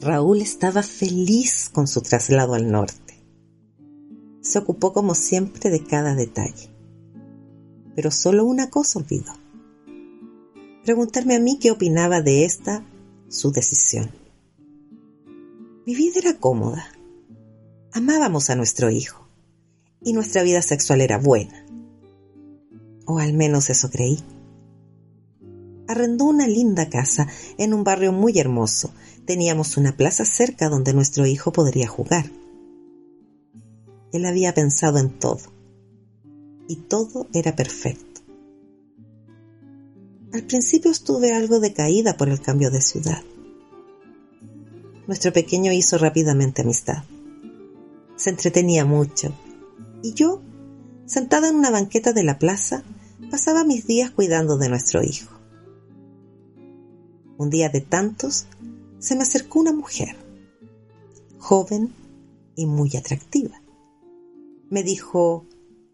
Raúl estaba feliz con su traslado al norte. Se ocupó como siempre de cada detalle. Pero solo una cosa olvidó. Preguntarme a mí qué opinaba de esta, su decisión. Mi vida era cómoda. Amábamos a nuestro hijo y nuestra vida sexual era buena. O al menos eso creí. Arrendó una linda casa en un barrio muy hermoso. Teníamos una plaza cerca donde nuestro hijo podría jugar. Él había pensado en todo. Y todo era perfecto. Al principio estuve algo decaída por el cambio de ciudad nuestro pequeño hizo rápidamente amistad. Se entretenía mucho, y yo, sentada en una banqueta de la plaza, pasaba mis días cuidando de nuestro hijo. Un día de tantos, se me acercó una mujer, joven y muy atractiva. Me dijo,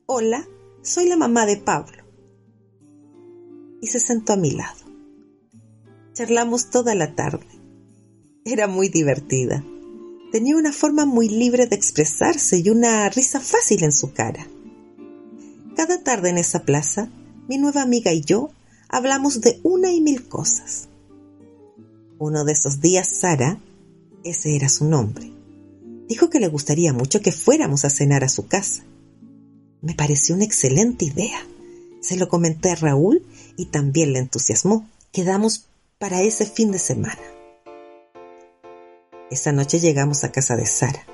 Hola, soy la mamá de Pablo. Y se sentó a mi lado. Charlamos toda la tarde era muy divertida. Tenía una forma muy libre de expresarse y una risa fácil en su cara. Cada tarde en esa plaza, mi nueva amiga y yo hablamos de una y mil cosas. Uno de esos días, Sara, ese era su nombre, dijo que le gustaría mucho que fuéramos a cenar a su casa. Me pareció una excelente idea. Se lo comenté a Raúl y también le entusiasmó. Quedamos para ese fin de semana. Esa noche llegamos a casa de Sara.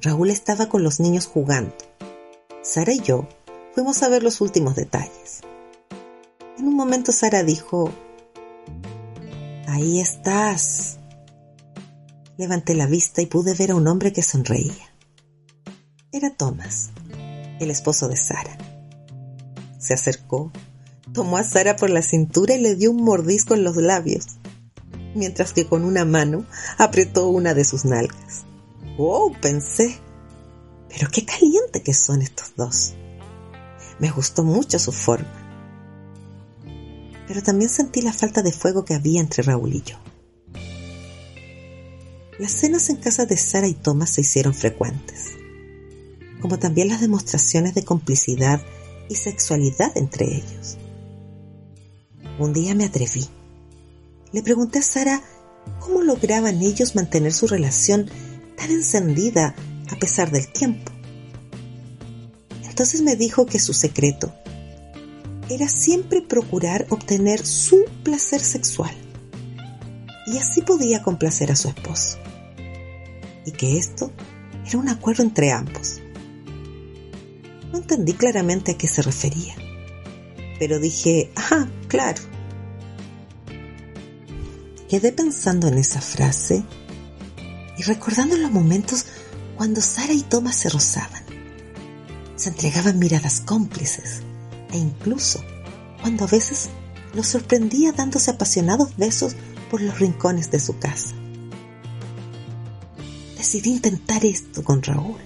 Raúl estaba con los niños jugando. Sara y yo fuimos a ver los últimos detalles. En un momento Sara dijo, Ahí estás. Levanté la vista y pude ver a un hombre que sonreía. Era Thomas, el esposo de Sara. Se acercó, tomó a Sara por la cintura y le dio un mordisco en los labios mientras que con una mano apretó una de sus nalgas. ¡Wow! pensé. Pero qué caliente que son estos dos. Me gustó mucho su forma. Pero también sentí la falta de fuego que había entre Raúl y yo. Las cenas en casa de Sara y Thomas se hicieron frecuentes, como también las demostraciones de complicidad y sexualidad entre ellos. Un día me atreví le pregunté a Sara cómo lograban ellos mantener su relación tan encendida a pesar del tiempo. Entonces me dijo que su secreto era siempre procurar obtener su placer sexual y así podía complacer a su esposo. Y que esto era un acuerdo entre ambos. No entendí claramente a qué se refería, pero dije, ah, claro, Quedé pensando en esa frase y recordando los momentos cuando Sara y Thomas se rozaban. Se entregaban miradas cómplices e incluso cuando a veces los sorprendía dándose apasionados besos por los rincones de su casa. Decidí intentar esto con Raúl.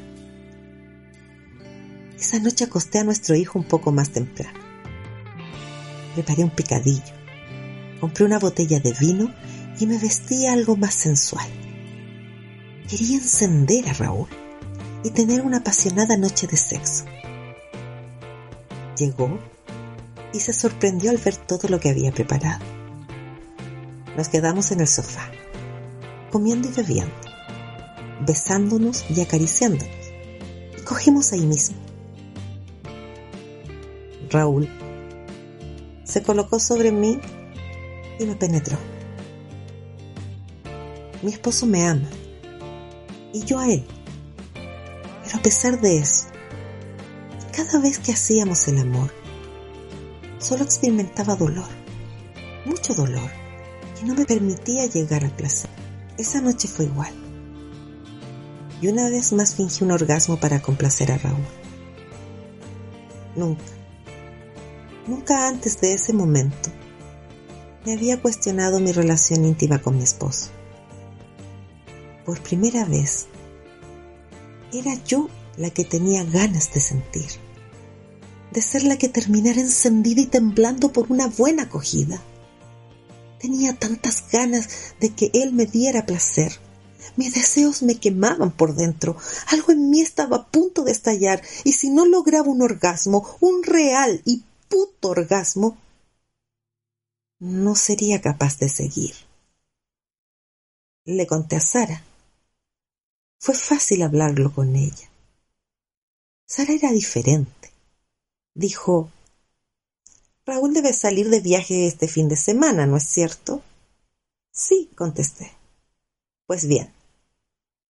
Esa noche acosté a nuestro hijo un poco más temprano. Preparé un picadillo compré una botella de vino y me vestí algo más sensual. Quería encender a Raúl y tener una apasionada noche de sexo. Llegó y se sorprendió al ver todo lo que había preparado. Nos quedamos en el sofá, comiendo y bebiendo, besándonos y acariciándonos. Y cogimos ahí mismo. Raúl se colocó sobre mí y me penetró. Mi esposo me ama y yo a él. Pero a pesar de eso, cada vez que hacíamos el amor, solo experimentaba dolor, mucho dolor, que no me permitía llegar al placer. Esa noche fue igual. Y una vez más fingí un orgasmo para complacer a Raúl. Nunca, nunca antes de ese momento me había cuestionado mi relación íntima con mi esposo. Por primera vez, era yo la que tenía ganas de sentir, de ser la que terminara encendida y temblando por una buena acogida. Tenía tantas ganas de que él me diera placer. Mis deseos me quemaban por dentro. Algo en mí estaba a punto de estallar y si no lograba un orgasmo, un real y puto orgasmo, no sería capaz de seguir. Le conté a Sara. Fue fácil hablarlo con ella. Sara era diferente. Dijo, Raúl debe salir de viaje este fin de semana, ¿no es cierto? Sí, contesté. Pues bien,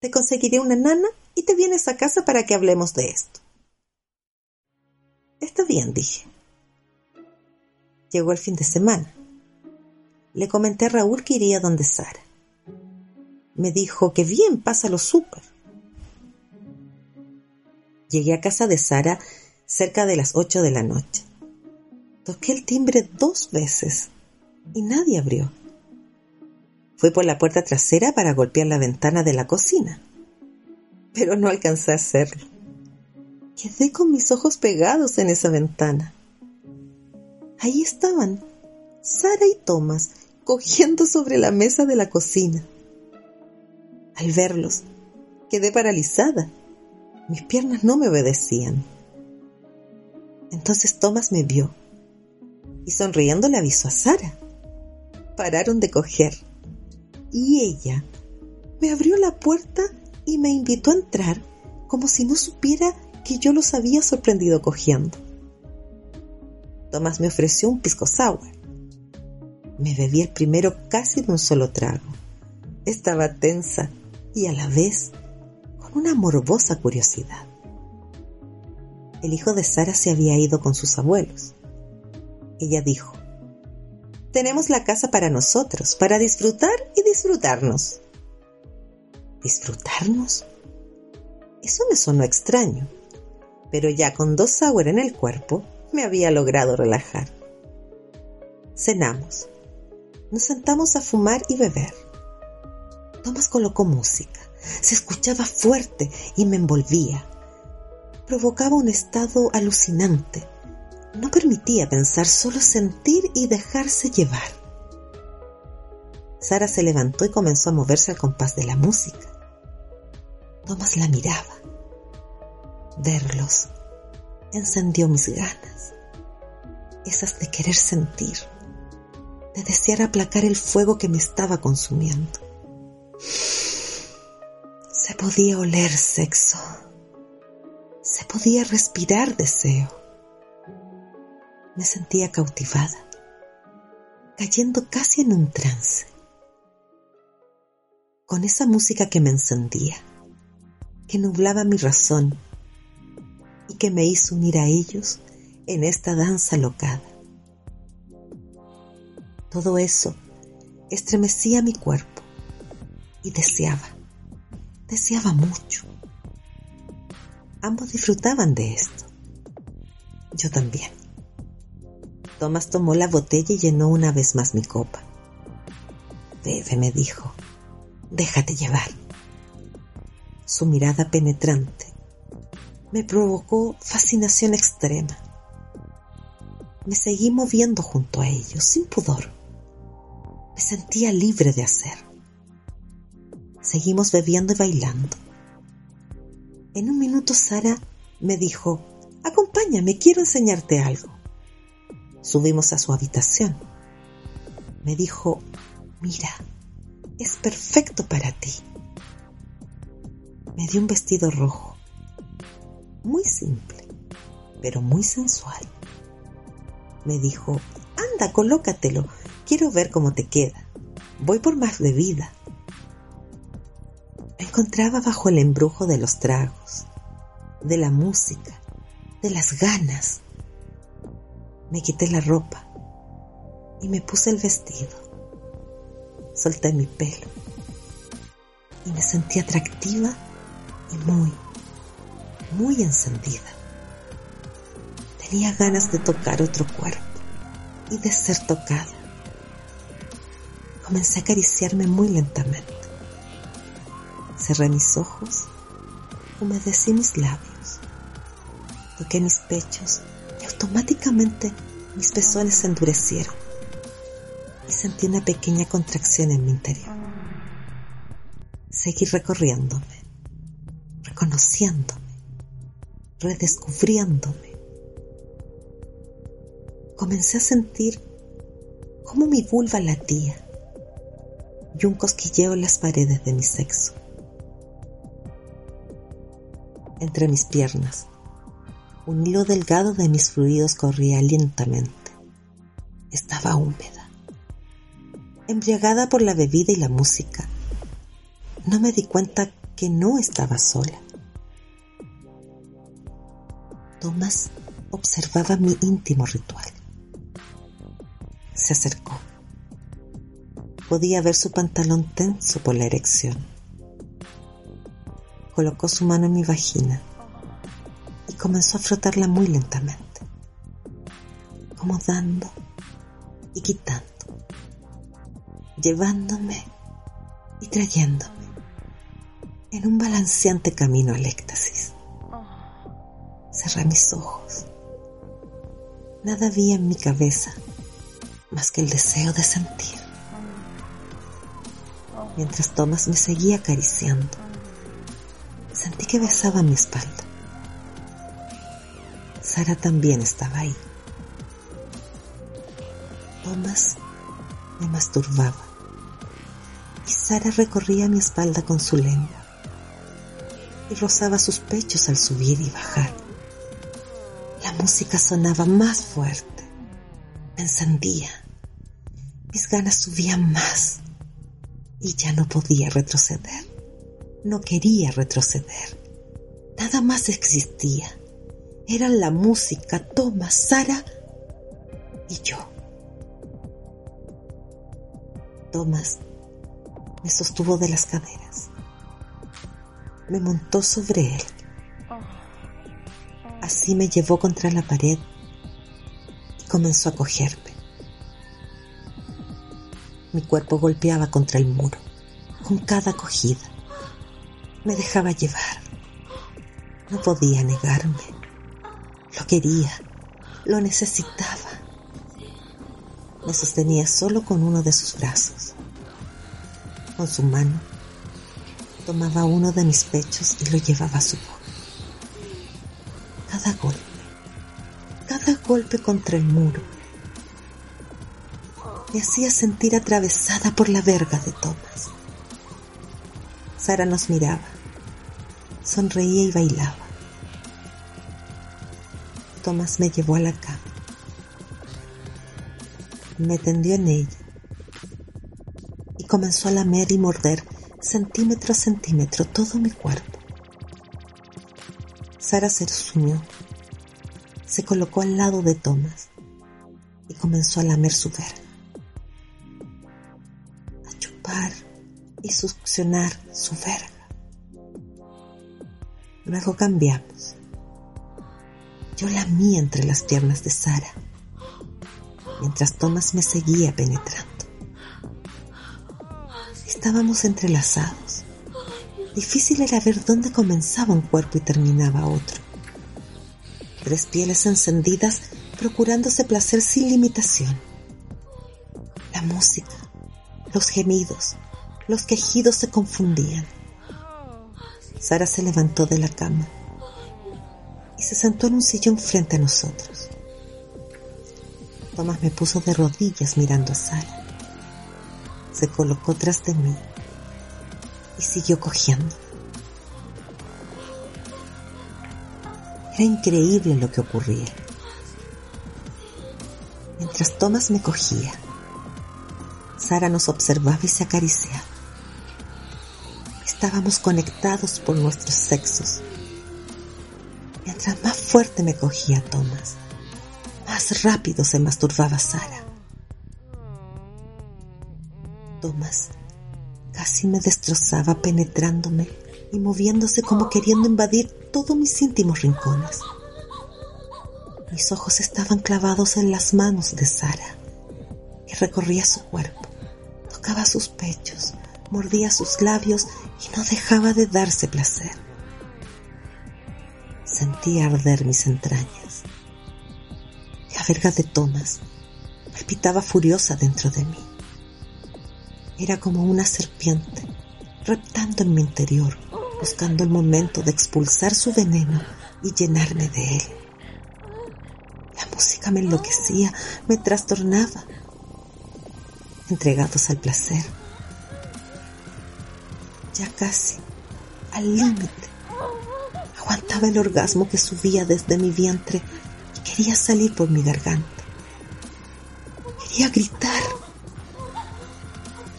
te conseguiré una nana y te vienes a casa para que hablemos de esto. Está bien, dije. Llegó el fin de semana. Le comenté a Raúl que iría donde Sara. Me dijo que bien, pásalo súper. Llegué a casa de Sara cerca de las ocho de la noche. Toqué el timbre dos veces y nadie abrió. Fui por la puerta trasera para golpear la ventana de la cocina, pero no alcancé a hacerlo. Quedé con mis ojos pegados en esa ventana. Ahí estaban, Sara y Thomas, cogiendo sobre la mesa de la cocina. Al verlos, quedé paralizada. Mis piernas no me obedecían. Entonces Thomas me vio y sonriendo le avisó a Sara. Pararon de coger y ella me abrió la puerta y me invitó a entrar como si no supiera que yo los había sorprendido cogiendo. Tomás me ofreció un pisco sour. Me bebí el primero casi de un solo trago. Estaba tensa y a la vez con una morbosa curiosidad. El hijo de Sara se había ido con sus abuelos. Ella dijo, tenemos la casa para nosotros, para disfrutar y disfrutarnos. ¿Disfrutarnos? Eso me sonó extraño, pero ya con dos sour en el cuerpo me había logrado relajar. Cenamos. Nos sentamos a fumar y beber. Tomás colocó música. Se escuchaba fuerte y me envolvía. Provocaba un estado alucinante. No permitía pensar, solo sentir y dejarse llevar. Sara se levantó y comenzó a moverse al compás de la música. Tomás la miraba. Verlos encendió mis ganas, esas de querer sentir, de desear aplacar el fuego que me estaba consumiendo. Se podía oler sexo, se podía respirar deseo. Me sentía cautivada, cayendo casi en un trance, con esa música que me encendía, que nublaba mi razón y que me hizo unir a ellos en esta danza locada. Todo eso estremecía mi cuerpo y deseaba, deseaba mucho. Ambos disfrutaban de esto. Yo también. Tomás tomó la botella y llenó una vez más mi copa. Bebe, me dijo, déjate llevar. Su mirada penetrante me provocó fascinación extrema. Me seguí moviendo junto a ellos, sin pudor. Me sentía libre de hacer. Seguimos bebiendo y bailando. En un minuto Sara me dijo, acompáñame, quiero enseñarte algo. Subimos a su habitación. Me dijo, mira, es perfecto para ti. Me dio un vestido rojo muy simple, pero muy sensual. Me dijo, anda, colócatelo, quiero ver cómo te queda. Voy por más bebida. Encontraba bajo el embrujo de los tragos, de la música, de las ganas. Me quité la ropa y me puse el vestido. Solté mi pelo y me sentí atractiva y muy, muy encendida. Tenía ganas de tocar otro cuerpo y de ser tocada. Comencé a acariciarme muy lentamente. Cerré mis ojos, humedecí mis labios, toqué mis pechos y automáticamente mis pezones se endurecieron y sentí una pequeña contracción en mi interior. Seguí recorriéndome, reconociéndome, redescubriéndome. Comencé a sentir cómo mi vulva latía y un cosquilleo en las paredes de mi sexo. Entre mis piernas, un hilo delgado de mis fluidos corría lentamente. Estaba húmeda. Embriagada por la bebida y la música, no me di cuenta que no estaba sola. Tomás observaba mi íntimo ritual. Se acercó. Podía ver su pantalón tenso por la erección. Colocó su mano en mi vagina y comenzó a frotarla muy lentamente, como dando y quitando, llevándome y trayéndome en un balanceante camino al éxtasis. Cerré mis ojos. Nada había en mi cabeza más que el deseo de sentir. Mientras Thomas me seguía acariciando, que besaba mi espalda. Sara también estaba ahí. Thomas me masturbaba y Sara recorría mi espalda con su lengua y rozaba sus pechos al subir y bajar. La música sonaba más fuerte, me encendía, mis ganas subían más y ya no podía retroceder. No quería retroceder. Nada más existía. Eran la música, Thomas, Sara y yo. Thomas me sostuvo de las caderas. Me montó sobre él. Así me llevó contra la pared y comenzó a cogerme. Mi cuerpo golpeaba contra el muro, con cada acogida. Me dejaba llevar. No podía negarme. Lo quería, lo necesitaba. Me sostenía solo con uno de sus brazos. Con su mano tomaba uno de mis pechos y lo llevaba a su boca. Cada golpe, cada golpe contra el muro me hacía sentir atravesada por la verga de Thomas. Sara nos miraba, sonreía y bailaba. Thomas me llevó a la cama, me tendió en ella y comenzó a lamer y morder centímetro a centímetro todo mi cuerpo. Sara se sumió, se colocó al lado de Thomas y comenzó a lamer su verga. y succionar su verga. Luego cambiamos. Yo lamí entre las piernas de Sara, mientras Thomas me seguía penetrando. Estábamos entrelazados. Difícil era ver dónde comenzaba un cuerpo y terminaba otro. Tres pieles encendidas procurándose placer sin limitación. La música, los gemidos, los quejidos se confundían. Sara se levantó de la cama y se sentó en un sillón frente a nosotros. Tomás me puso de rodillas mirando a Sara. Se colocó tras de mí y siguió cogiendo. Era increíble lo que ocurría. Mientras Tomás me cogía, Sara nos observaba y se acariciaba. Estábamos conectados por nuestros sexos. Mientras más fuerte me cogía Thomas, más rápido se masturbaba Sara. Thomas casi me destrozaba penetrándome y moviéndose como queriendo invadir todos mis íntimos rincones. Mis ojos estaban clavados en las manos de Sara y recorría su cuerpo, tocaba sus pechos, mordía sus labios y no dejaba de darse placer. Sentía arder mis entrañas. La verga de Thomas palpitaba furiosa dentro de mí. Era como una serpiente, reptando en mi interior, buscando el momento de expulsar su veneno y llenarme de él. La música me enloquecía, me trastornaba. Entregados al placer, ya casi al límite, aguantaba el orgasmo que subía desde mi vientre y quería salir por mi garganta. Quería gritar.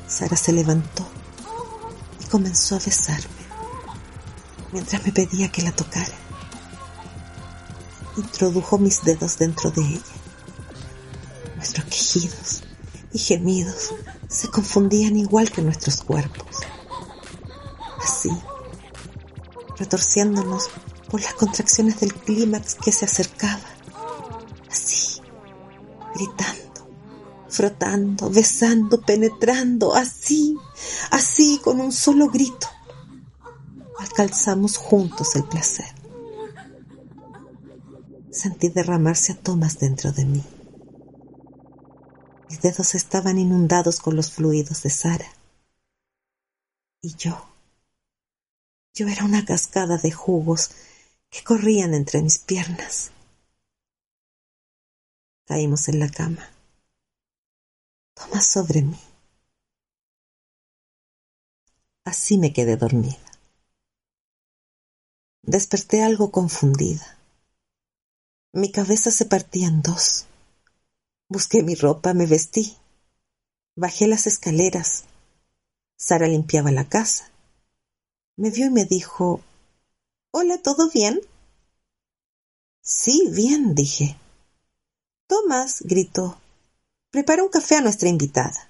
Sara se levantó y comenzó a besarme mientras me pedía que la tocara. Introdujo mis dedos dentro de ella. Nuestros quejidos y gemidos se confundían igual que nuestros cuerpos. Retorciéndonos por las contracciones del clímax que se acercaba. Así, gritando, frotando, besando, penetrando, así, así, con un solo grito. Alcanzamos juntos el placer. Sentí derramarse a tomas dentro de mí. Mis dedos estaban inundados con los fluidos de Sara. Y yo, yo era una cascada de jugos que corrían entre mis piernas. Caímos en la cama. Toma sobre mí. Así me quedé dormida. Desperté algo confundida. Mi cabeza se partía en dos. Busqué mi ropa, me vestí. Bajé las escaleras. Sara limpiaba la casa. Me vio y me dijo, Hola, ¿todo bien? Sí, bien, dije. Tomás, gritó, prepara un café a nuestra invitada.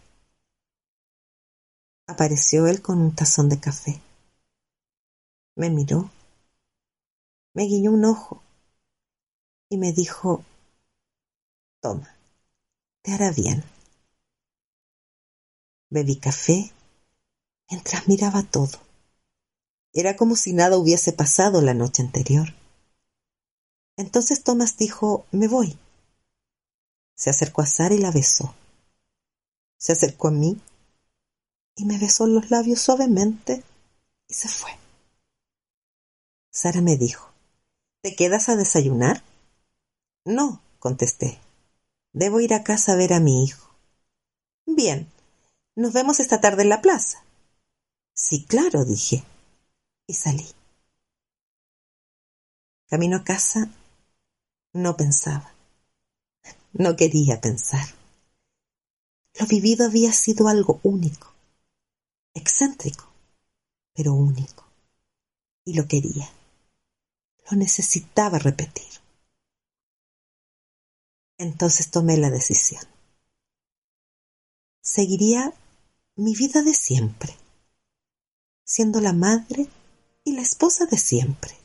Apareció él con un tazón de café. Me miró me guiñó un ojo y me dijo, toma, te hará bien. Bebí café mientras miraba todo. Era como si nada hubiese pasado la noche anterior. Entonces Tomás dijo, me voy. Se acercó a Sara y la besó. Se acercó a mí y me besó los labios suavemente y se fue. Sara me dijo, ¿Te quedas a desayunar? No, contesté. Debo ir a casa a ver a mi hijo. Bien. Nos vemos esta tarde en la plaza. Sí, claro, dije. Y salí. Camino a casa, no pensaba. No quería pensar. Lo vivido había sido algo único, excéntrico, pero único. Y lo quería necesitaba repetir. Entonces tomé la decisión. Seguiría mi vida de siempre, siendo la madre y la esposa de siempre.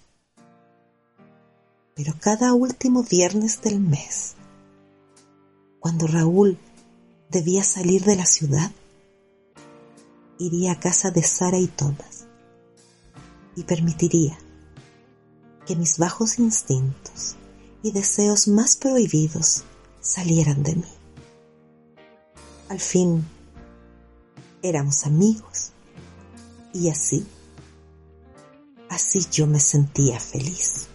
Pero cada último viernes del mes, cuando Raúl debía salir de la ciudad, iría a casa de Sara y Tomás y permitiría que mis bajos instintos y deseos más prohibidos salieran de mí. Al fin, éramos amigos y así, así yo me sentía feliz.